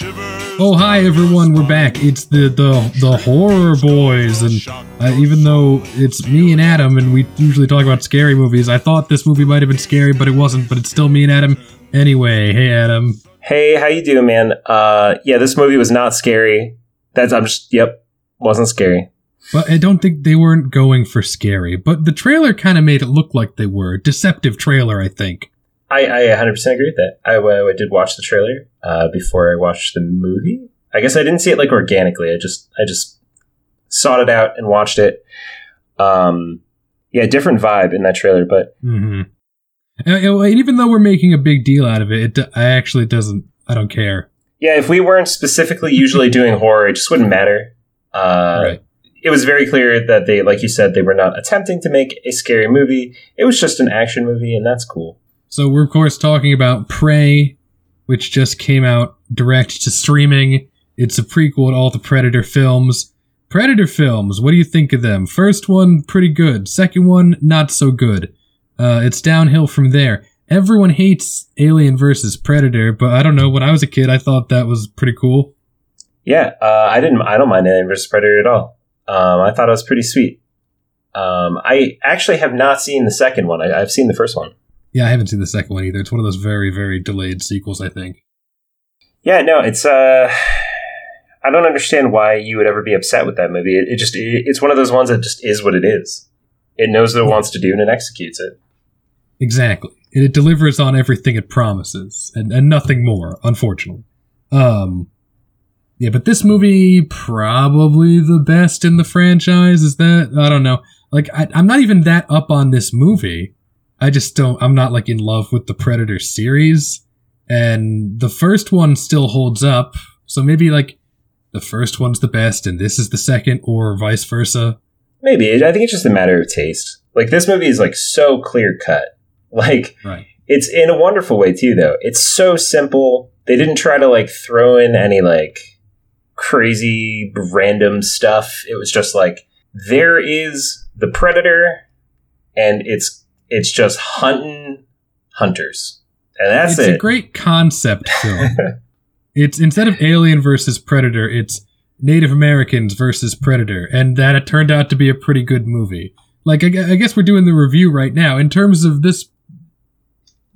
Oh hi everyone, we're back. It's the the the horror boys, and uh, even though it's me and Adam, and we usually talk about scary movies, I thought this movie might have been scary, but it wasn't. But it's still me and Adam. Anyway, hey Adam. Hey, how you doing, man? Uh, yeah, this movie was not scary. That's I'm just yep, wasn't scary. But I don't think they weren't going for scary, but the trailer kind of made it look like they were. Deceptive trailer, I think. I, I 100% agree with that. I, I did watch the trailer uh, before I watched the movie. I guess I didn't see it like organically. I just I just sought it out and watched it. Um, yeah, different vibe in that trailer, but mm-hmm. and even though we're making a big deal out of it, it I actually doesn't. I don't care. Yeah, if we weren't specifically usually doing horror, it just wouldn't matter. Uh, right. It was very clear that they, like you said, they were not attempting to make a scary movie. It was just an action movie, and that's cool. So we're of course talking about Prey, which just came out direct to streaming. It's a prequel to all the Predator films. Predator films, what do you think of them? First one, pretty good. Second one, not so good. Uh, it's downhill from there. Everyone hates Alien versus Predator, but I don't know. When I was a kid, I thought that was pretty cool. Yeah, uh, I didn't. I don't mind Alien versus Predator at all. Um, I thought it was pretty sweet. Um, I actually have not seen the second one. I, I've seen the first one. Yeah, I haven't seen the second one either. It's one of those very, very delayed sequels, I think. Yeah, no, it's uh I don't understand why you would ever be upset with that movie. It, it just it, it's one of those ones that just is what it is. It knows what it wants to do and it executes it. Exactly. And it delivers on everything it promises and, and nothing more, unfortunately. Um yeah, but this movie probably the best in the franchise. Is that I don't know. Like I, I'm not even that up on this movie. I just don't, I'm not like in love with the Predator series. And the first one still holds up. So maybe like the first one's the best and this is the second or vice versa. Maybe. I think it's just a matter of taste. Like this movie is like so clear cut. Like right. it's in a wonderful way too though. It's so simple. They didn't try to like throw in any like crazy random stuff. It was just like there is the predator and it's it's just hunting hunters, and that's it's it. It's a great concept film. it's instead of Alien versus Predator, it's Native Americans versus Predator, and that it turned out to be a pretty good movie. Like I, I guess we're doing the review right now. In terms of this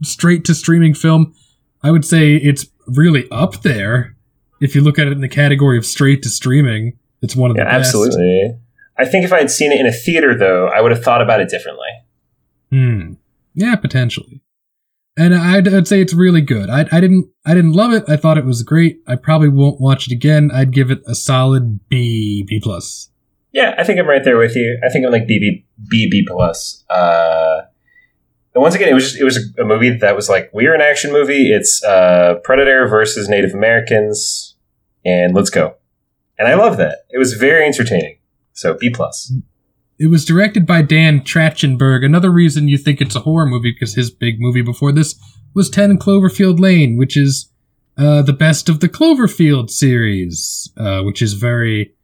straight to streaming film, I would say it's really up there. If you look at it in the category of straight to streaming, it's one of yeah, the best. Absolutely. I think if I had seen it in a theater, though, I would have thought about it differently. Hmm. Yeah, potentially. And I'd, I'd, say it's really good. I, I didn't I didn't love it. I thought it was great. I probably won't watch it again. I'd give it a solid B B plus. Yeah, I think I'm right there with you. I think I'm like B B B B plus. Uh, and once again, it was just it was a, movie that was like we're an action movie. It's uh, Predator versus Native Americans, and let's go. And I love that. It was very entertaining. So B plus. It was directed by Dan Trachtenberg. Another reason you think it's a horror movie because his big movie before this was 10 Cloverfield Lane, which is uh, the best of the Cloverfield series, uh, which is very.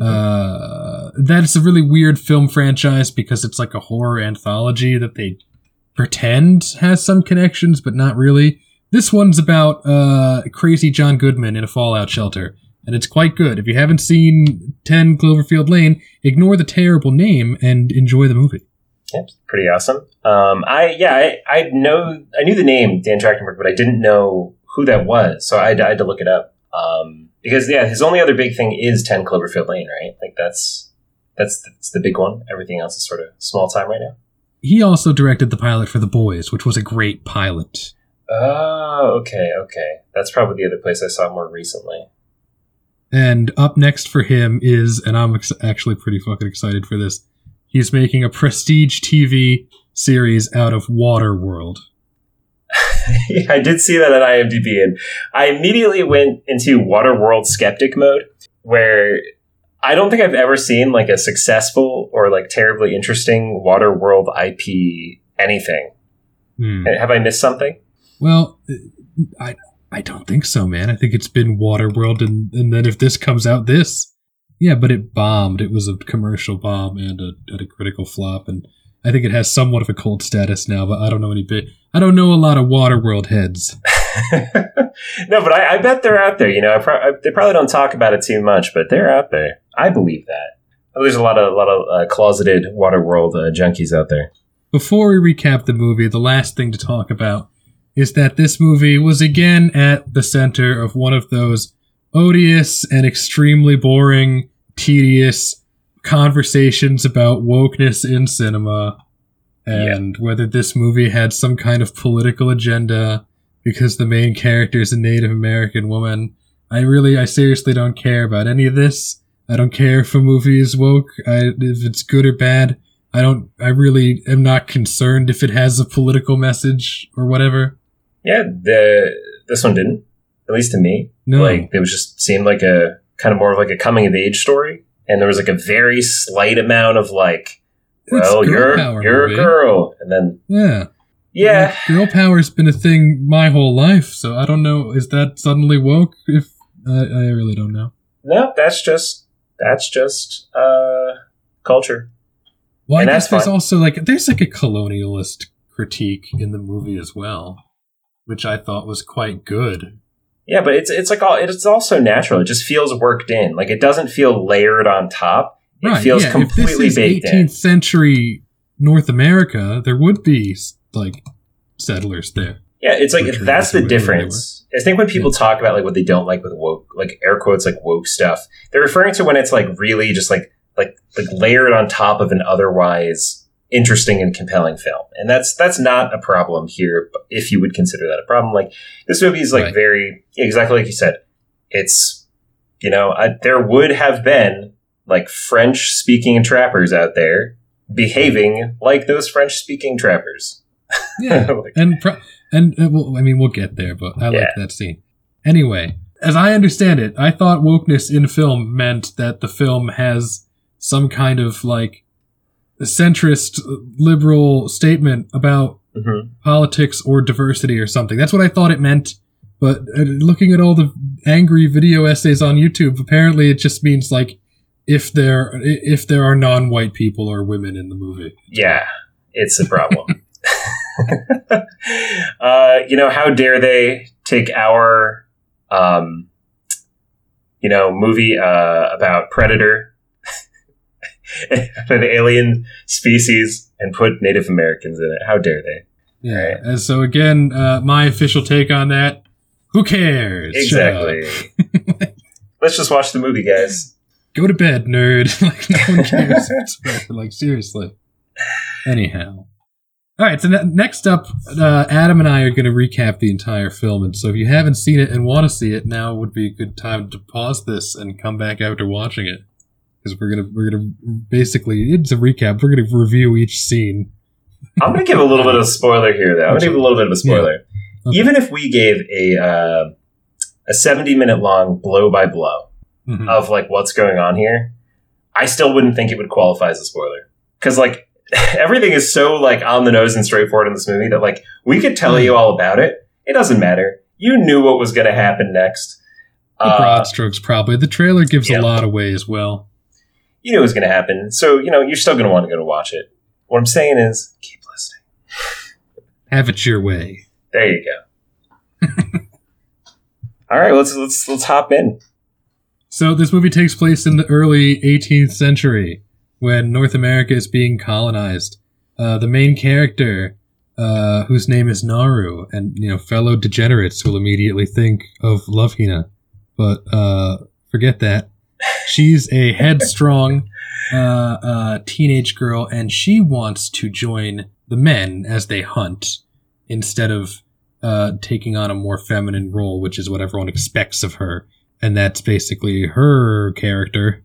Uh, that's a really weird film franchise because it's like a horror anthology that they pretend has some connections, but not really. This one's about uh, crazy John Goodman in a fallout shelter and it's quite good. If you haven't seen 10 Cloverfield Lane, ignore the terrible name and enjoy the movie. Yeah, pretty awesome. Um, I yeah, I, I know I knew the name Dan Trachtenberg, but I didn't know who that was, so I, I had to look it up. Um, because yeah, his only other big thing is 10 Cloverfield Lane, right? Like that's that's that's the big one. Everything else is sort of small time right now. He also directed the pilot for The Boys, which was a great pilot. Oh, okay, okay. That's probably the other place I saw more recently. And up next for him is, and I'm ex- actually pretty fucking excited for this. He's making a prestige TV series out of Waterworld. yeah, I did see that at IMDb, and I immediately went into Waterworld skeptic mode, where I don't think I've ever seen like a successful or like terribly interesting Waterworld IP anything. Hmm. Have I missed something? Well, I I don't think so, man. I think it's been Waterworld, and and then if this comes out, this, yeah, but it bombed. It was a commercial bomb and a, and a critical flop, and I think it has somewhat of a cult status now. But I don't know any bit. I don't know a lot of Waterworld heads. no, but I, I, bet they're out there. You know, pro- I, they probably don't talk about it too much, but they're out there. I believe that. There's a lot of a lot of uh, closeted Waterworld uh, junkies out there. Before we recap the movie, the last thing to talk about is that this movie was again at the center of one of those odious and extremely boring, tedious conversations about wokeness in cinema and yeah. whether this movie had some kind of political agenda because the main character is a Native American woman. I really, I seriously don't care about any of this. I don't care if a movie is woke, I, if it's good or bad. I don't, I really am not concerned if it has a political message or whatever. Yeah, the, this one didn't, at least to me. No. Like, it was just seemed like a kind of more of like a coming of age story. And there was like a very slight amount of like, well, you're you're movie. a girl, and then yeah, yeah, like, girl power's been a thing my whole life. So I don't know. Is that suddenly woke? If I, I really don't know. No, that's just that's just uh culture. Well, and I guess there's also like there's like a colonialist critique in the movie as well, which I thought was quite good. Yeah, but it's it's like all it's also natural. It just feels worked in. Like it doesn't feel layered on top. It right, feels yeah. completely if this is 18th in. century North America, there would be like settlers there. Yeah, it's like that's the difference. I think when people yeah. talk about like what they don't like with woke, like air quotes, like woke stuff, they're referring to when it's like really just like like like layered on top of an otherwise interesting and compelling film, and that's that's not a problem here. If you would consider that a problem, like this movie is like right. very exactly like you said. It's you know I, there would have been like French speaking trappers out there behaving like those French speaking trappers. Yeah, like, and pro- and uh, well, I mean we'll get there, but I yeah. like that scene. Anyway, as I understand it, I thought wokeness in film meant that the film has some kind of like centrist liberal statement about mm-hmm. politics or diversity or something. That's what I thought it meant. But uh, looking at all the angry video essays on YouTube, apparently it just means like if there if there are non-white people or women in the movie. Yeah, it's a problem. uh, you know, how dare they take our um, you know, movie uh, about predator an alien species and put Native Americans in it. How dare they? Yeah. Right. And so again, uh, my official take on that: Who cares? Exactly. Let's just watch the movie, guys go to bed, nerd. like no one cares. like seriously. Anyhow. All right, so next up, uh, Adam and I are going to recap the entire film, and so if you haven't seen it and want to see it, now would be a good time to pause this and come back after watching it, because we're gonna we're gonna basically it's a recap. We're gonna review each scene. I'm gonna give a little bit of a spoiler here, though. I'm gonna give a little bit of a spoiler. Yeah. Okay. Even if we gave a uh, a 70 minute long blow by blow, mm-hmm. of like what's going on here, I still wouldn't think it would qualify as a spoiler because like everything is so like on the nose and straightforward in this movie that like we could tell mm-hmm. you all about it. It doesn't matter. You knew what was going to happen next. The uh, broad strokes, probably. The trailer gives yeah. a lot away as well. You knew it was going to happen, so you know you're still going to want to go to watch it. What I'm saying is, keep listening. Have it your way. There you go. all right, let's let's let's hop in. So this movie takes place in the early 18th century when North America is being colonized. Uh, the main character, uh, whose name is Naru, and you know fellow degenerates will immediately think of Love Hina, but uh, forget that. She's a headstrong uh, uh, teenage girl, and she wants to join the men as they hunt instead of uh, taking on a more feminine role, which is what everyone expects of her and that's basically her character.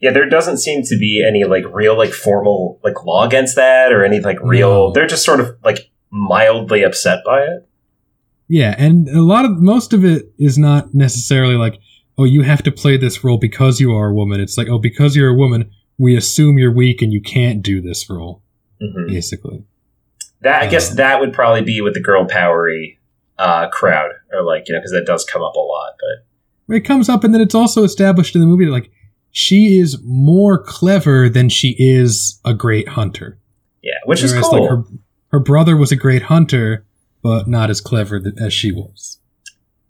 Yeah, there doesn't seem to be any like real like formal like law against that or any like real. No. They're just sort of like mildly upset by it. Yeah, and a lot of most of it is not necessarily like, oh, you have to play this role because you are a woman. It's like, oh, because you're a woman, we assume you're weak and you can't do this role. Mm-hmm. Basically, that I guess um, that would probably be with the girl powery uh, crowd, or like you know, because that does come up a lot, but it comes up and then it's also established in the movie that like she is more clever than she is a great hunter. Yeah, which Whereas, is cool. Like, her, her brother was a great hunter, but not as clever as she was.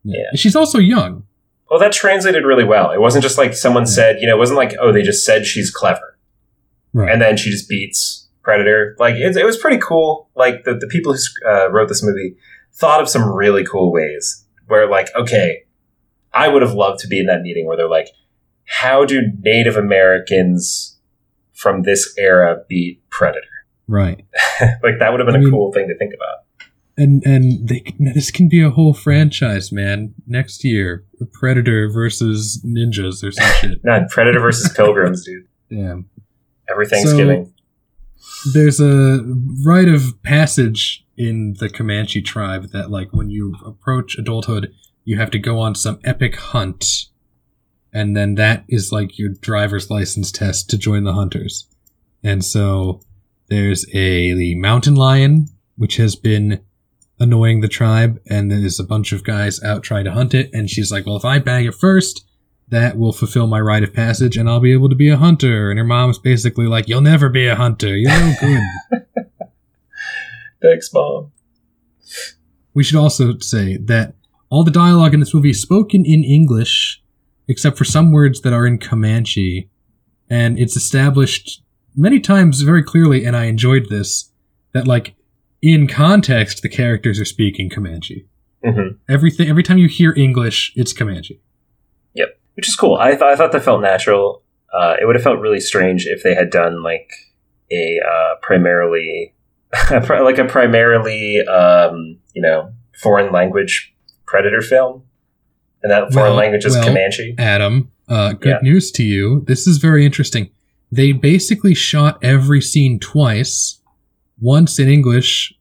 Yeah. She's also young. Well, that translated really well. It wasn't just like someone said, you know, it wasn't like, oh, they just said she's clever. Right. And then she just beats Predator. Like, it, it was pretty cool. Like, the, the people who uh, wrote this movie thought of some really cool ways where, like, okay, I would have loved to be in that meeting where they're like, how do Native Americans from this era beat Predator? right. like, that would have been I a mean- cool thing to think about. And and they this can be a whole franchise, man. Next year, Predator versus ninjas or some shit. Not Predator versus Pilgrims, dude. Yeah. Every Thanksgiving. There's a rite of passage in the Comanche tribe that, like, when you approach adulthood, you have to go on some epic hunt, and then that is like your driver's license test to join the hunters. And so there's a the mountain lion, which has been annoying the tribe, and there's a bunch of guys out trying to hunt it. And she's like, "Well, if I bag it first, that will fulfill my rite of passage, and I'll be able to be a hunter." And her mom's basically like, "You'll never be a hunter. You're no good." Thanks, Mom. We should also say that all the dialogue in this movie is spoken in English, except for some words that are in Comanche, and it's established many times very clearly, and I enjoyed this, that like in context the characters are speaking Comanche. hmm Everything every time you hear English, it's Comanche. Yep, which is cool. I thought I thought that felt natural. Uh, it would have felt really strange if they had done like a uh, primarily like a primarily um, you know foreign language predator film, and that foreign Well- language is well- Comanche. Adam, uh, good Yeah. news to you. This is very interesting. They basically shot every scene twice, once in English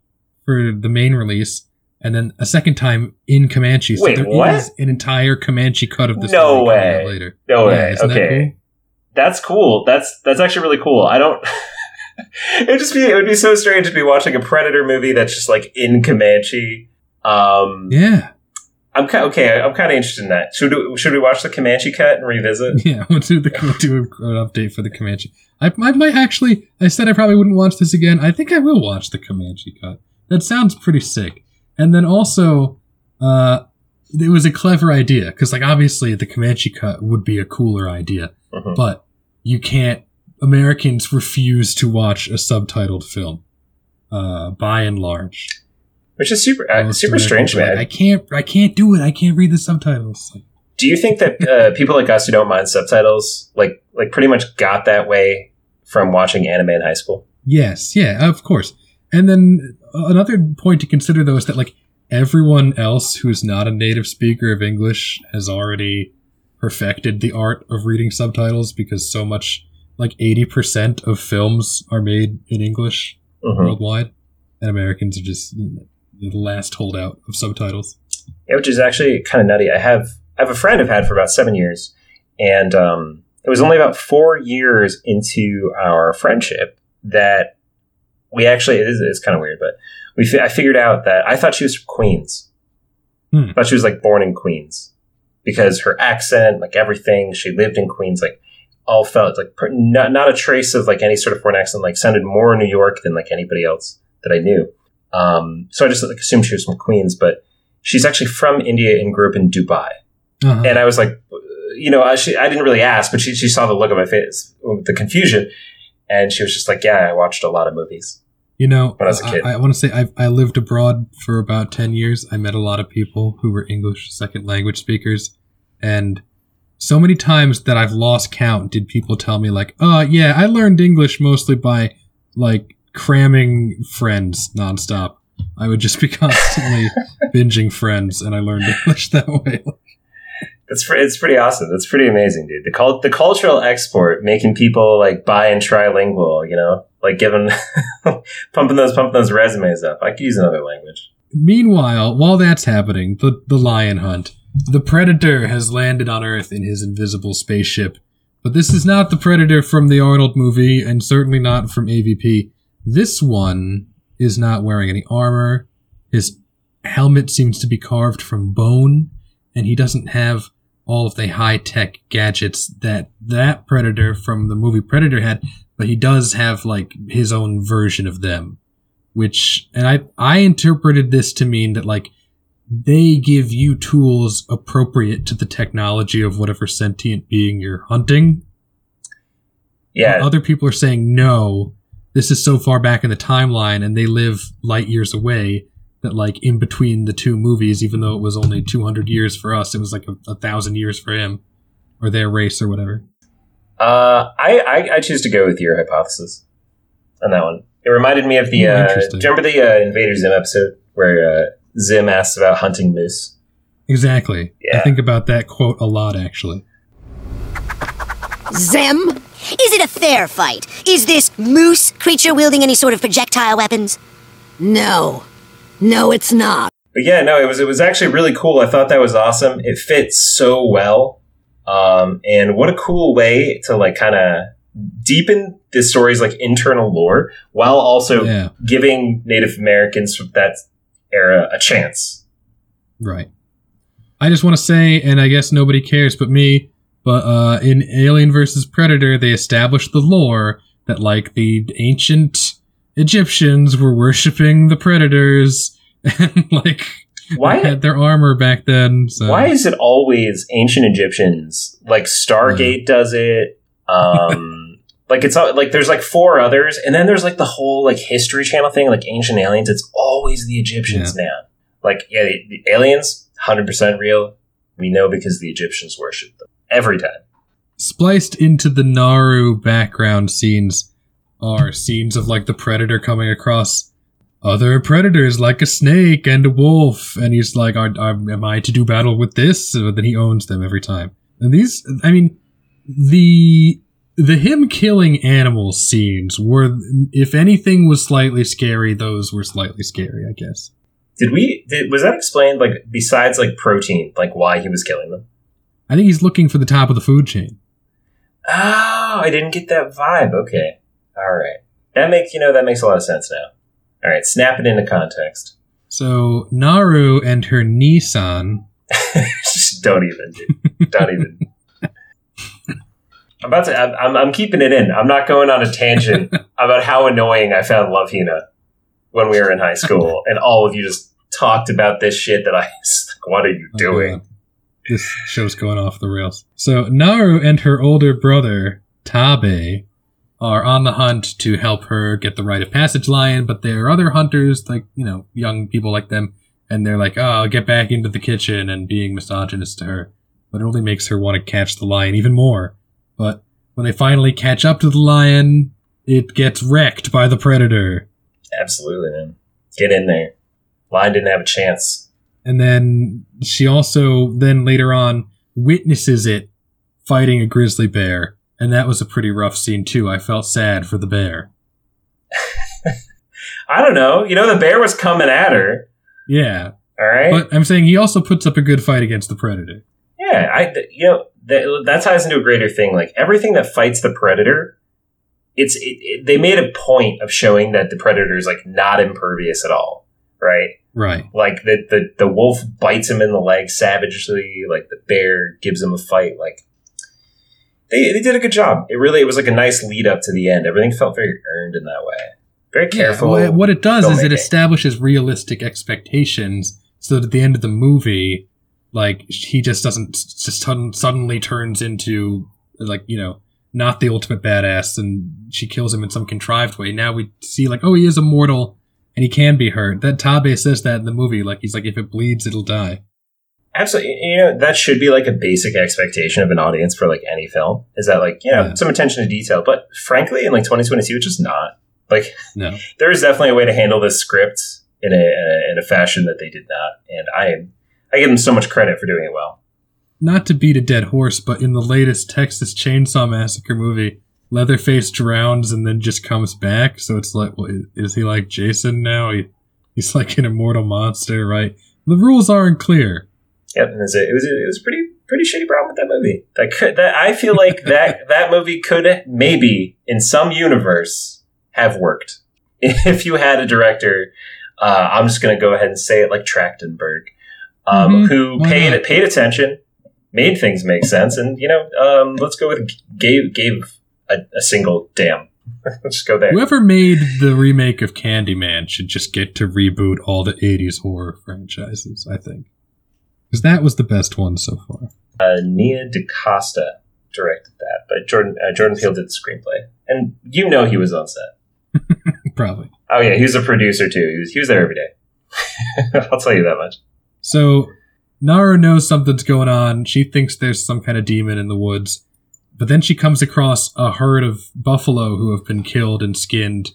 for the main release, and then a second time in Comanche. So Wait, there is what? an entire Comanche cut of this No movie coming out way. later. No Yeah, way. isn't that okay, cool? that's cool. That's that's actually really cool. I don't. it would just be it would be so strange to be watching a predator movie that's just like in Comanche. Um, Yeah, I'm kind okay. I'm kind of interested in that. Should we, should we watch the Comanche cut and revisit? yeah. We'll do the we'll do an update for the Comanche. I, I might actually. I said I probably wouldn't watch this again. I think I will watch the Comanche cut. That sounds pretty sick. And then also, uh, it was a clever idea because, like, obviously the Comanche cut would be a cooler idea, Mhm. but you can't. Americans refuse to watch a subtitled film, uh, by and large. Which is super uh, super strange, are like, man. I can't. I can't do it. I can't read the subtitles. Like, Do you think that uh, people like us who don't mind subtitles, like like pretty much got that way from watching anime in high school? Yes, yeah, of course. And then another point to consider though is that like everyone else who's not a native speaker of English has already perfected the art of reading subtitles because so much like 80% of films are made in English Mhm. worldwide and Americans are just the last holdout of subtitles. Yeah, which is actually kind of nutty. I have I have a friend I've had for about seven years, and um, it was only about four years into our friendship that we actually it is it's kind of weird, but we I figured out that I thought she was from Queens. Hmm. I thought she was like born in Queens because her accent, like everything, she lived in Queens, like all felt like not not a trace of like any sort of foreign accent. Like sounded more New York than like anybody else that I knew. Um, so I just like assumed she was from Queens, but she's actually from India and grew up in Dubai. Uh-huh. And I was like, you know, I, she, I didn't really ask, but she, she saw the look on my face, the confusion, and she was just like, "Yeah, I watched a lot of movies." You know, When I was a kid. I, I want to say I, I lived abroad for about 10 years. I met a lot of people who were English second language speakers. And so many times that I've lost count did people tell me, like, oh, yeah, I learned English mostly by, like, cramming friends nonstop. I would just be constantly binging friends, and I learned English that way. It's pre- it's pretty awesome. That's pretty amazing, dude. The cult the cultural export, making people like bi and trilingual. You know, like giving pumping those pumping those resumes up. I could use another language. Meanwhile, while that's happening, the, the lion hunt, the predator has landed on Earth in his invisible spaceship. But this is not the predator from the Arnold movie, and certainly not from AVP. This one is not wearing any armor. His helmet seems to be carved from bone, and he doesn't have all of the high tech gadgets that that predator from the movie Predator had, but he does have like his own version of them which and I I interpreted this to mean that like they give you tools appropriate to the technology of whatever sentient being you're hunting. Yeah. Other people are saying no. This is so far back in the timeline, and they live light years away. That like in between the two movies, even though it was only 200 years for us, it was like a, a thousand years for him or their race or whatever. Uh, I, I, I choose to go with your hypothesis on that one. It reminded me of the. Uh, do you remember the uh, Invader Zim episode where uh, Zim asks about hunting moose? Exactly. I think about that quote a lot, actually. Zem? Is it a fair fight? Is this moose creature wielding any sort of projectile weapons? No. No, it's not. But yeah, no, it was it was actually really cool. I thought that was awesome. It fits so well, um, and what a cool way to like kind of deepen the story's like internal lore while also Yeah. giving Native Americans from that era a chance. Right. I just want to say, and I guess nobody cares but me, but uh, in Alien versus Predator, they established the lore that like the ancient Egyptians were worshiping the predators and like Why- had their armor back then. So. Why is it always ancient Egyptians? Like Stargate does it. Um, like it's all, like there's like four others, and then there's like the whole like History Channel thing, like Ancient Aliens. It's always the Egyptians now. Like yeah, the, the aliens, hundred percent real. We know because the Egyptians worship them every time. spliced into the Naru background scenes are scenes of like the predator coming across other predators like a snake and a wolf and he's like are, are, am i to do battle with this so then he owns them every time and these i mean the the him killing animal scenes were if anything was slightly scary those were slightly scary i guess Did we? Did, was that explained? Like besides like protein, like why he was killing them? I think he's looking for the top of the food chain Oh, I didn't get that vibe. Okay, all right. That makes you know that makes a lot of sense now. All right, snap it into context. so naru and her nii-san Just don't even, dude. Don't even. I'm about to. I'm, I'm, keeping it in. I'm not going on a tangent about how annoying I found Love Hina when we were in high school, and all of you just talked about this shit that I. was like, What are you Oh, doing? God. This show's going off the rails. So Naru and her older brother Taabe are on the hunt to help her get the rite of passage lion, but there are other hunters, like you know, young people like them, and they're like, "Oh, I'll get back into the kitchen," and being misogynist to her. But it only makes her want to catch the lion even more. But when they finally catch up to the lion, it gets wrecked by the predator. Absolutely, man. Get in there. Lion didn't have a chance. And then she also then later on witnesses it fighting a grizzly bear. And that was a pretty rough scene too. I felt sad for the bear. I don't know. You know, the bear was coming at her. Yeah. All right. But I'm saying he also puts up a good fight against the predator. Yeah, I you know that, that ties into a greater thing. Like everything that fights the predator, it's it, it, they made a point of showing that the predator is like not impervious at all, right? Right. Like the the the wolf bites him in the leg savagely. Like the bear gives him a fight. Like they they did a good job. It really it was like a nice lead up to the end. Everything felt very earned in that way. Very careful. Yeah, wha- what it does is it establishes realistic expectations so that at the end of the movie, like he just doesn't just sudden, suddenly turns into like you know not the ultimate badass and she kills him in some contrived way. Now we see like oh he is immortal and he can be hurt. That Taabe says that in the movie. Like he's like if it bleeds it'll die. Absolutely. You know, that should be like a basic expectation of an audience for like any film. Is that like, you know, Yeah. some attention to detail. But frankly, in like 2022, it's just not. Like, No. there is definitely a way to handle this script in a, in a fashion that they did not. And I I give them so much credit for doing it well. Not to beat a dead horse, but in the latest Texas Chainsaw Massacre movie, Leatherface drowns and then just comes back. So it's like, well, is he like Jason now? He, he's like an immortal monster, right? The rules aren't clear. Yep. And it was it was it was pretty, pretty shitty problem with that movie. That could, that I feel like that, that movie could maybe in some universe have worked. If you had a director, uh, I'm just going to go ahead and say it like Trachtenberg, um, Mhm. who Why paid not? paid attention, made things make sense, and you know, um, let's go with gave gave a, a single damn Let's just go there. Whoever made the remake of Candyman should just get to reboot all the 80s horror franchises, I think. Because that was the best one so far. Uh, Nia DaCosta directed that, but Jordan uh, Jordan Peele did the screenplay. And you know he was on set. Probably. Oh, yeah, he was a producer too. He was, he was there every day. I'll tell you that much. So, Naru knows something's going on. She thinks there's some kind of demon in the woods. But then she comes across a herd of buffalo who have been killed and skinned,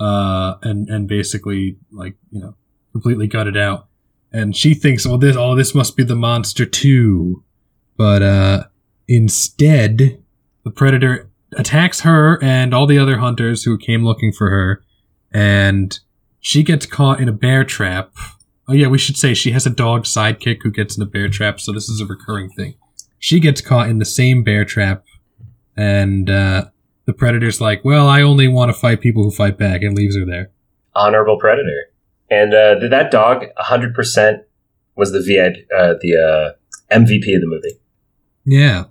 uh, and and basically like you know completely gutted out. And she thinks, "Oh, this, oh, this must be the monster too." But uh, instead, the predator attacks her and all the other hunters who came looking for her, and she gets caught in a bear trap. Oh yeah, we should say she has a dog sidekick who gets in a bear trap, so this is a recurring thing. She gets caught in the same bear trap and uh, the predator's like, "Well, I only want to fight people who fight back," and leaves her there. Honorable predator, and uh, that dog, hundred percent, was the uh, the uh, MVP of the movie. Yeah,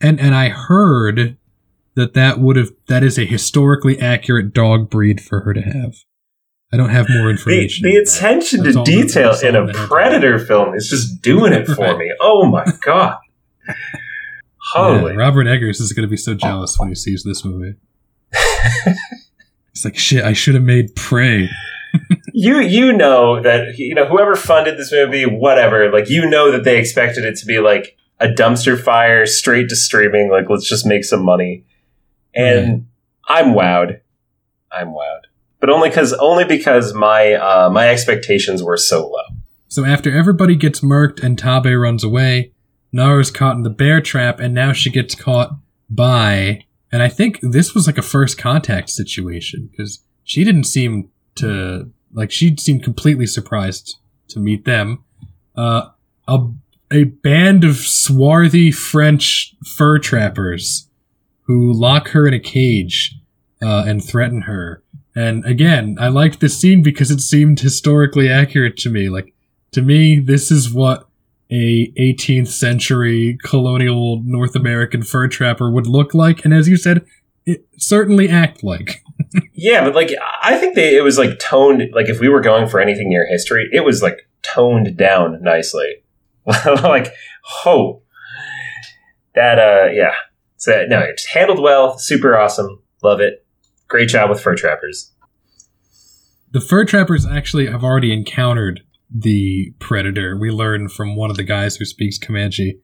and and I heard that that would have that is a historically accurate dog breed for her to have. I don't have more information. The, the attention to detail in a predator film is just doing it for me. Oh my god. Holy. Yeah, Robert Eggers is going to be so jealous when he sees this movie. It's like, shit, I should have made Prey. you you know that you know whoever funded this movie, whatever, like you know that they expected it to be like a dumpster fire straight to streaming, like let's just make some money. And I'm wowed. I'm wowed. But only cuz only because my uh, my expectations were so low. So after everybody gets murked and Taabe runs away, Naru's caught in the bear trap, and now she gets caught by. And I think this was like a first contact situation because she didn't seem to like she seemed completely surprised to meet them. Uh, a a band of swarthy French fur trappers who lock her in a cage uh, and threaten her. And again, I liked this scene because it seemed historically accurate to me. Like to me, this is what a 18th century colonial North American fur trapper would look like, and as you said, it certainly act like. yeah, but like I think they it was like toned like if we were going for anything near history, it was like toned down nicely. like, oh, that uh, yeah. So no, it's handled well, super awesome, love it. Great job with fur trappers. The fur trappers actually have already encountered the predator. We learn from one of the guys who speaks Comanche,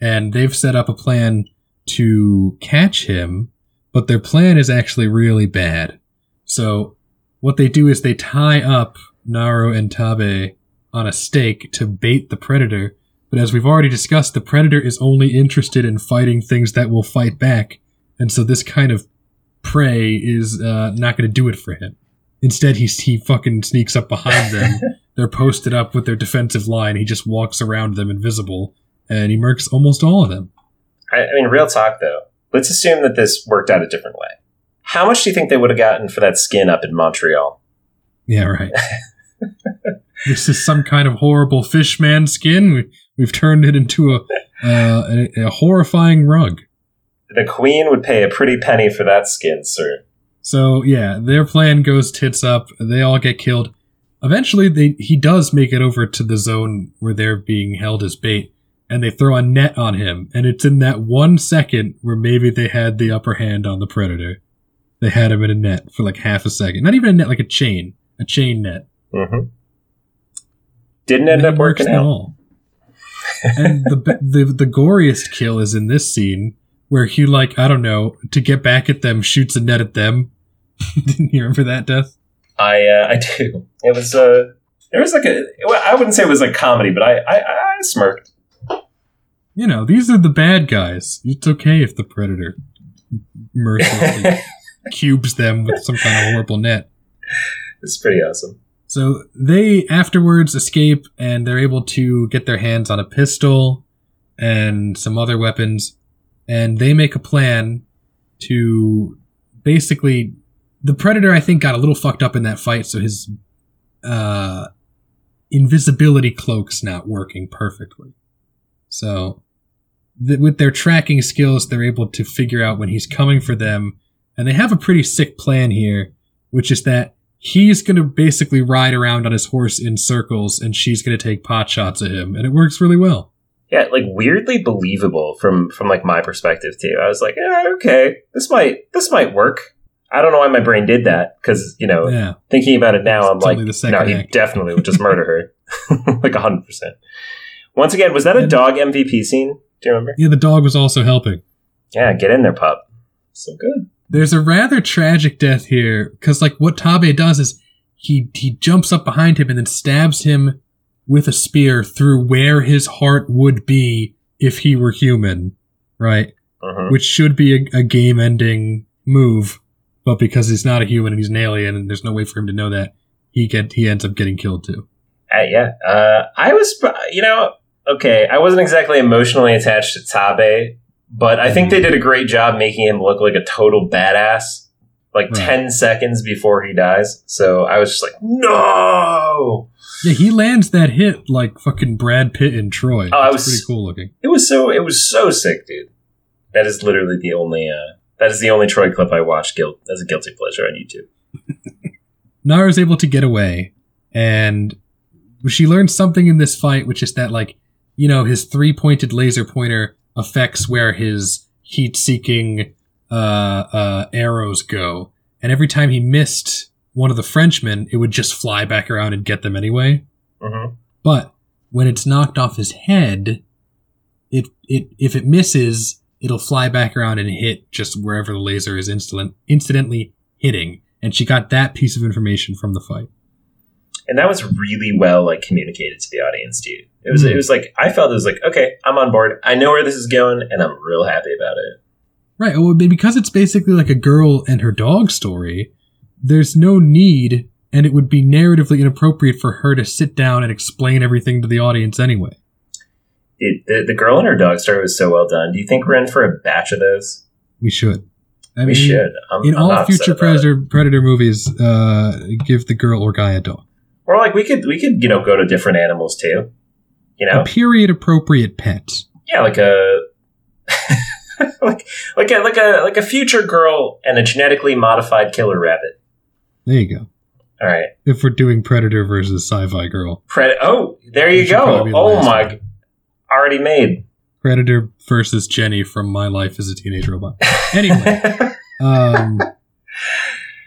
and they've set up a plan to catch him, but their plan is actually really bad. So what they do is they tie up Naru and Tabe on a stake to bait the predator. But as we've already discussed, the predator is only interested in fighting things that will fight back, and so this kind of prey is uh, not going to do it for him. Instead, he he fucking sneaks up behind them They're posted up with their defensive line. He just walks around them invisible, and he murks almost all of them. I, I mean, real talk though. Let's assume that this worked out a different way. How much do you think they would have gotten for that skin up in Montreal? Yeah, right. this is some kind of horrible fishman skin. We, we've turned it into a, uh, a, a horrifying rug. The queen would pay a pretty penny for that skin, sir. So yeah, their plan goes tits up. They all get killed. Eventually, they, he does make it over to the zone where they're being held as bait, and they throw a net on him. And it's in that one second where maybe they had the upper hand on the predator. They had him in a net for like half a second. Not even a net, like a chain, a chain net. Mm-hmm. Didn't end up working out. All. and the, the the goriest kill is in this scene where he like I don't know to get back at them shoots a net at them. Didn't you remember that death? I uh, I do. It was uh, there was like a well, I wouldn't say it was a comedy, but I, I I smirked. You know, these are the bad guys. It's okay if the predator mercilessly cubes them with some kind of horrible net. It's pretty awesome. So they afterwards escape and they're able to get their hands on a pistol and some other weapons, and they make a plan to basically the predator i think got a little fucked up in that fight so his uh invisibility cloak's not working perfectly so th- with their tracking skills they're able to figure out when he's coming for them And they have a pretty sick plan here, which is that he's going to basically ride around on his horse in circles and she's going to take pot shots at him. And it works really well. Yeah, like weirdly believable from from like my perspective too. I was like, eh, okay, this might this might work. I don't know why my brain did that because you know, Yeah. thinking about it now, I'm It's like, only the second no, he act. definitely would just murder her, like hundred percent. Once again, was that a dog MVP scene? Do you remember? Yeah, the dog was also helping. Yeah, get in there, pup. So good. There's a rather tragic death here because, like, what Taabe does is he he jumps up behind him and then stabs him with a spear through where his heart would be if he were human, right? hmm Which should be a, a game-ending move, but because he's not a human and he's an alien, and there's no way for him to know that, he get he ends up getting killed too. Uh, yeah, uh, I was, you know, okay. I wasn't exactly emotionally attached to Taabe, but I think they did a great job making him look like a total badass. Like Right. ten seconds before he dies, so I was just like, no. Yeah, he lands that hit like fucking Brad Pitt in Troy. Oh, I was- pretty cool looking. It was so it was so sick, dude. That is literally the only uh that is the only Troy clip I watched guilt as a guilty pleasure on YouTube. Naru's able to get away, and she learns something in this fight, which is that, like, you know, his three pointed laser pointer affects where his heat seeking uh, uh, arrows go. And every time he missed one of the Frenchmen, it would just fly back around and get them anyway. hmm But when it's knocked off his head, it, it if it misses, it'll fly back around and hit just wherever the laser is incident, incidentally hitting. And she got that piece of information from the fight. And that was really well like communicated to the audience too. It was Mhm. it was like I felt it was like, okay, I'm on board. I know where this is going and I'm real happy about it. Right. Well, because it's basically like a girl and her dog story, there's no need, and it would be narratively inappropriate for her to sit down and explain everything to the audience anyway. Dude, the, the girl and her dog story was so well done. Do you think we're in for a batch of those? We should. I we should. I'm, In I'm all future. Predator Predator movies, uh, give the girl or guy a dog. Or like we could we could you know go to different animals too. You know, A period appropriate pet. yeah, like a like like a like a like a future girl and a genetically modified killer rabbit. There you go. All right, If we're doing Predator versus sci-fi girl, Pred- Oh, there you That should probably go. Oh my, one. Already made. Predator versus Jenny from My Life as a Teenage Robot. Anyway. um,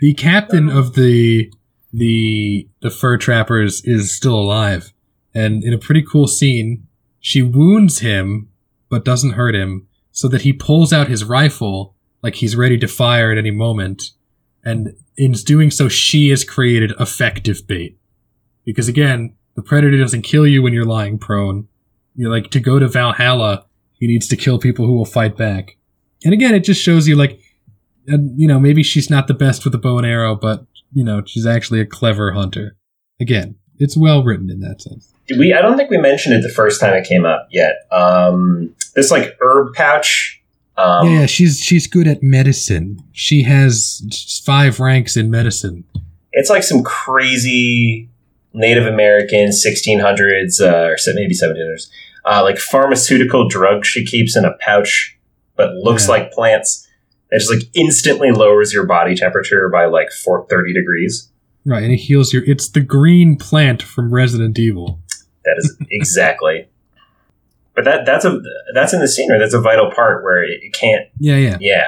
the captain of the the the fur trappers is still alive, and in a pretty cool scene, she wounds him but doesn't hurt him, so that he pulls out his rifle like he's ready to fire at any moment, and in doing so, she has created effective bait. Because again, the predator doesn't kill you when you're lying prone. You're like to go to Valhalla, he needs to kill people who will fight back. And again, it just shows you like and you know maybe she's not the best with a bow and arrow but you know she's actually a clever hunter again it's well written in that sense Did we I don't think we mentioned it the first time it came up yet. Um, this like herb pouch. Um, yeah, yeah she's she's good at medicine she has five ranks in medicine It's like some crazy Native American 1600s uh, or maybe 1700s, uh, like pharmaceutical drug she keeps in a pouch, but looks Yeah. like plants. It just like instantly lowers your body temperature by like 430 degrees. right and it heals your it's the green plant from resident evil That is exactly. But that that's a that's in the scene, right? That's a vital part where it, can't. yeah yeah Yeah,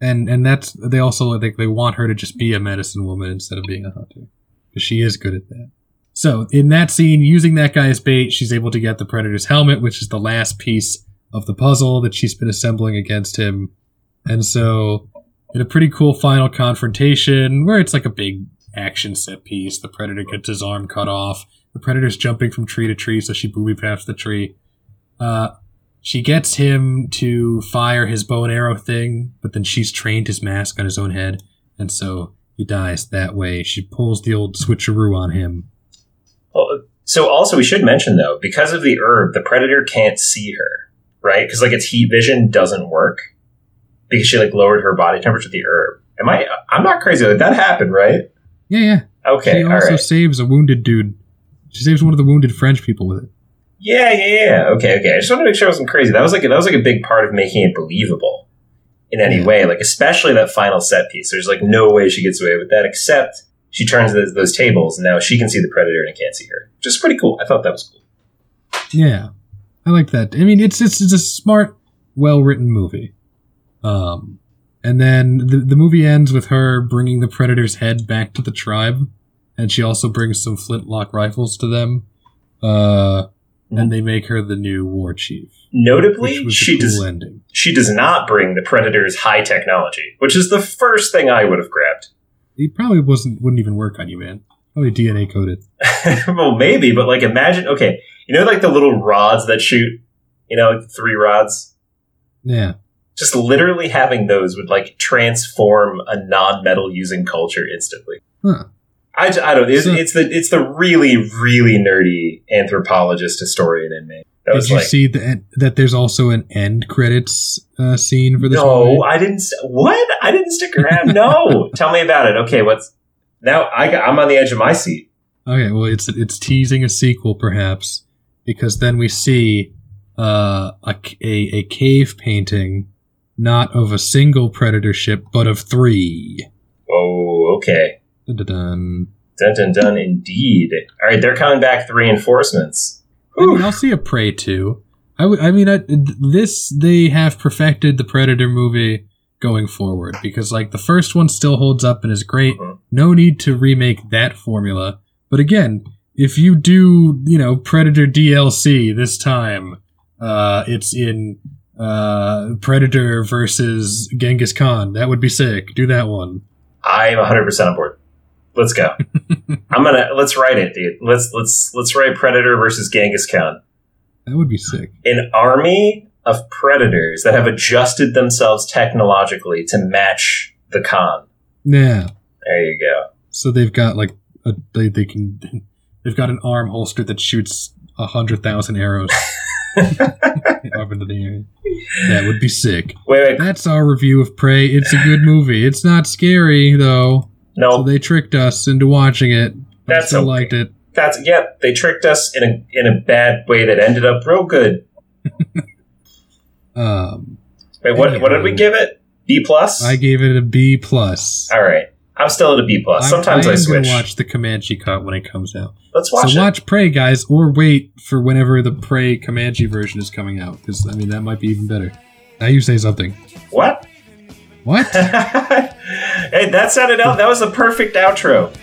and and that's they also they, they want her to just be a medicine woman instead of being a hunter because she is good at that so in that scene using that guy's bait she's able to get the predator's helmet which is the last piece of the puzzle that she's been assembling against him and so in a pretty cool final confrontation where it's like a big action set piece the predator gets his arm cut off the predator's jumping from tree to tree so she booby traps the tree uh, she gets him to fire his bow and arrow thing, but then she's trained his mask on his own head, and so he dies that way. She pulls the old switcheroo on him. Well, so also we should mention though, because of the herb, the predator can't see her, right? Because like its heat vision doesn't work because she like lowered her body temperature with the herb. Am I? I'm not crazy. Like that happened, right? Yeah, yeah. Okay, she also right. saves a wounded dude. She saves one of the wounded French people with it. Yeah, yeah, yeah. Okay, okay. I just wanted to make sure I wasn't crazy. That was like that was like a big part of making it believable. in any Yeah. way. Like especially that final set piece. There's like no way she gets away with that except she turns those, those tables and now she can see the predator and it can't see her. Which is pretty cool. I thought that was cool. Yeah, I like that. I mean, it's it's, it's a smart, well written movie. Um, and then the the movie ends with her bringing the predator's head back to the tribe, and she also brings some flintlock rifles to them. Uh, and they make her the new war chief, Notably, she cool does ending. she does not bring the predator's high technology, which is the first thing I would have grabbed. He probably wasn't wouldn't even work on you, man. Probably DNA coded. well, maybe, but like imagine okay, you know like the little rods that shoot, you know, like three rods? Yeah, Just literally having those would like transform a non-metal using culture instantly. Huh. I, I don't. It's, So- it's the it's the really really nerdy anthropologist historian in me. That Did you like, see that that there's also an end credits uh, scene for this no, movie? I didn't. What? I didn't stick around. No, tell me about it. Okay, what's now? I got, I'm on the edge of my seat. Okay, well, it's it's teasing a sequel, perhaps, because then we see uh, a, a a cave painting, not of a single predator ship, but of three. Oh, okay. Dun-dun-dun. Dun dun dun. Indeed. All right, they're coming back. Three reinforcements. I mean, I'll see a Prey too. I mean, I, this they have perfected the Predator movie going forward because like the first one still holds up and is great. Mhm. No need to remake that formula. But again, if you do, you know, Predator DLC this time, uh, it's in uh, Predator versus Genghis Khan. That would be sick. Do that one. I'm 100 percent on board. Let's go. I'm gonna let's write it, dude. Let's let's let's write Predator versus Genghis Khan. That would be sick. An army of predators that have adjusted themselves technologically to match the Khan. Yeah. There you go. So they've got like a they, they can they've got an arm holster that shoots a hundred thousand arrows up into the air. That would be sick. Wait, wait. That's our review of Prey. It's a good movie. It's not scary though. So No, they tricked us into watching it. but I That's still okay. liked it. that's yeah. They tricked us in a in a bad way that ended up real good. Um, Wait, what what did we give it? B plus. I gave it a B plus. All right. I'm still at a B plus. Sometimes I, am switch. gonna watch the Comanche cut when it comes out. Let's watch so it. watch Prey, guys, or wait for whenever the Prey Comanche version is coming out, because I mean that might be even better. Now you say something. What? What? hey, that sounded out. That was the perfect outro.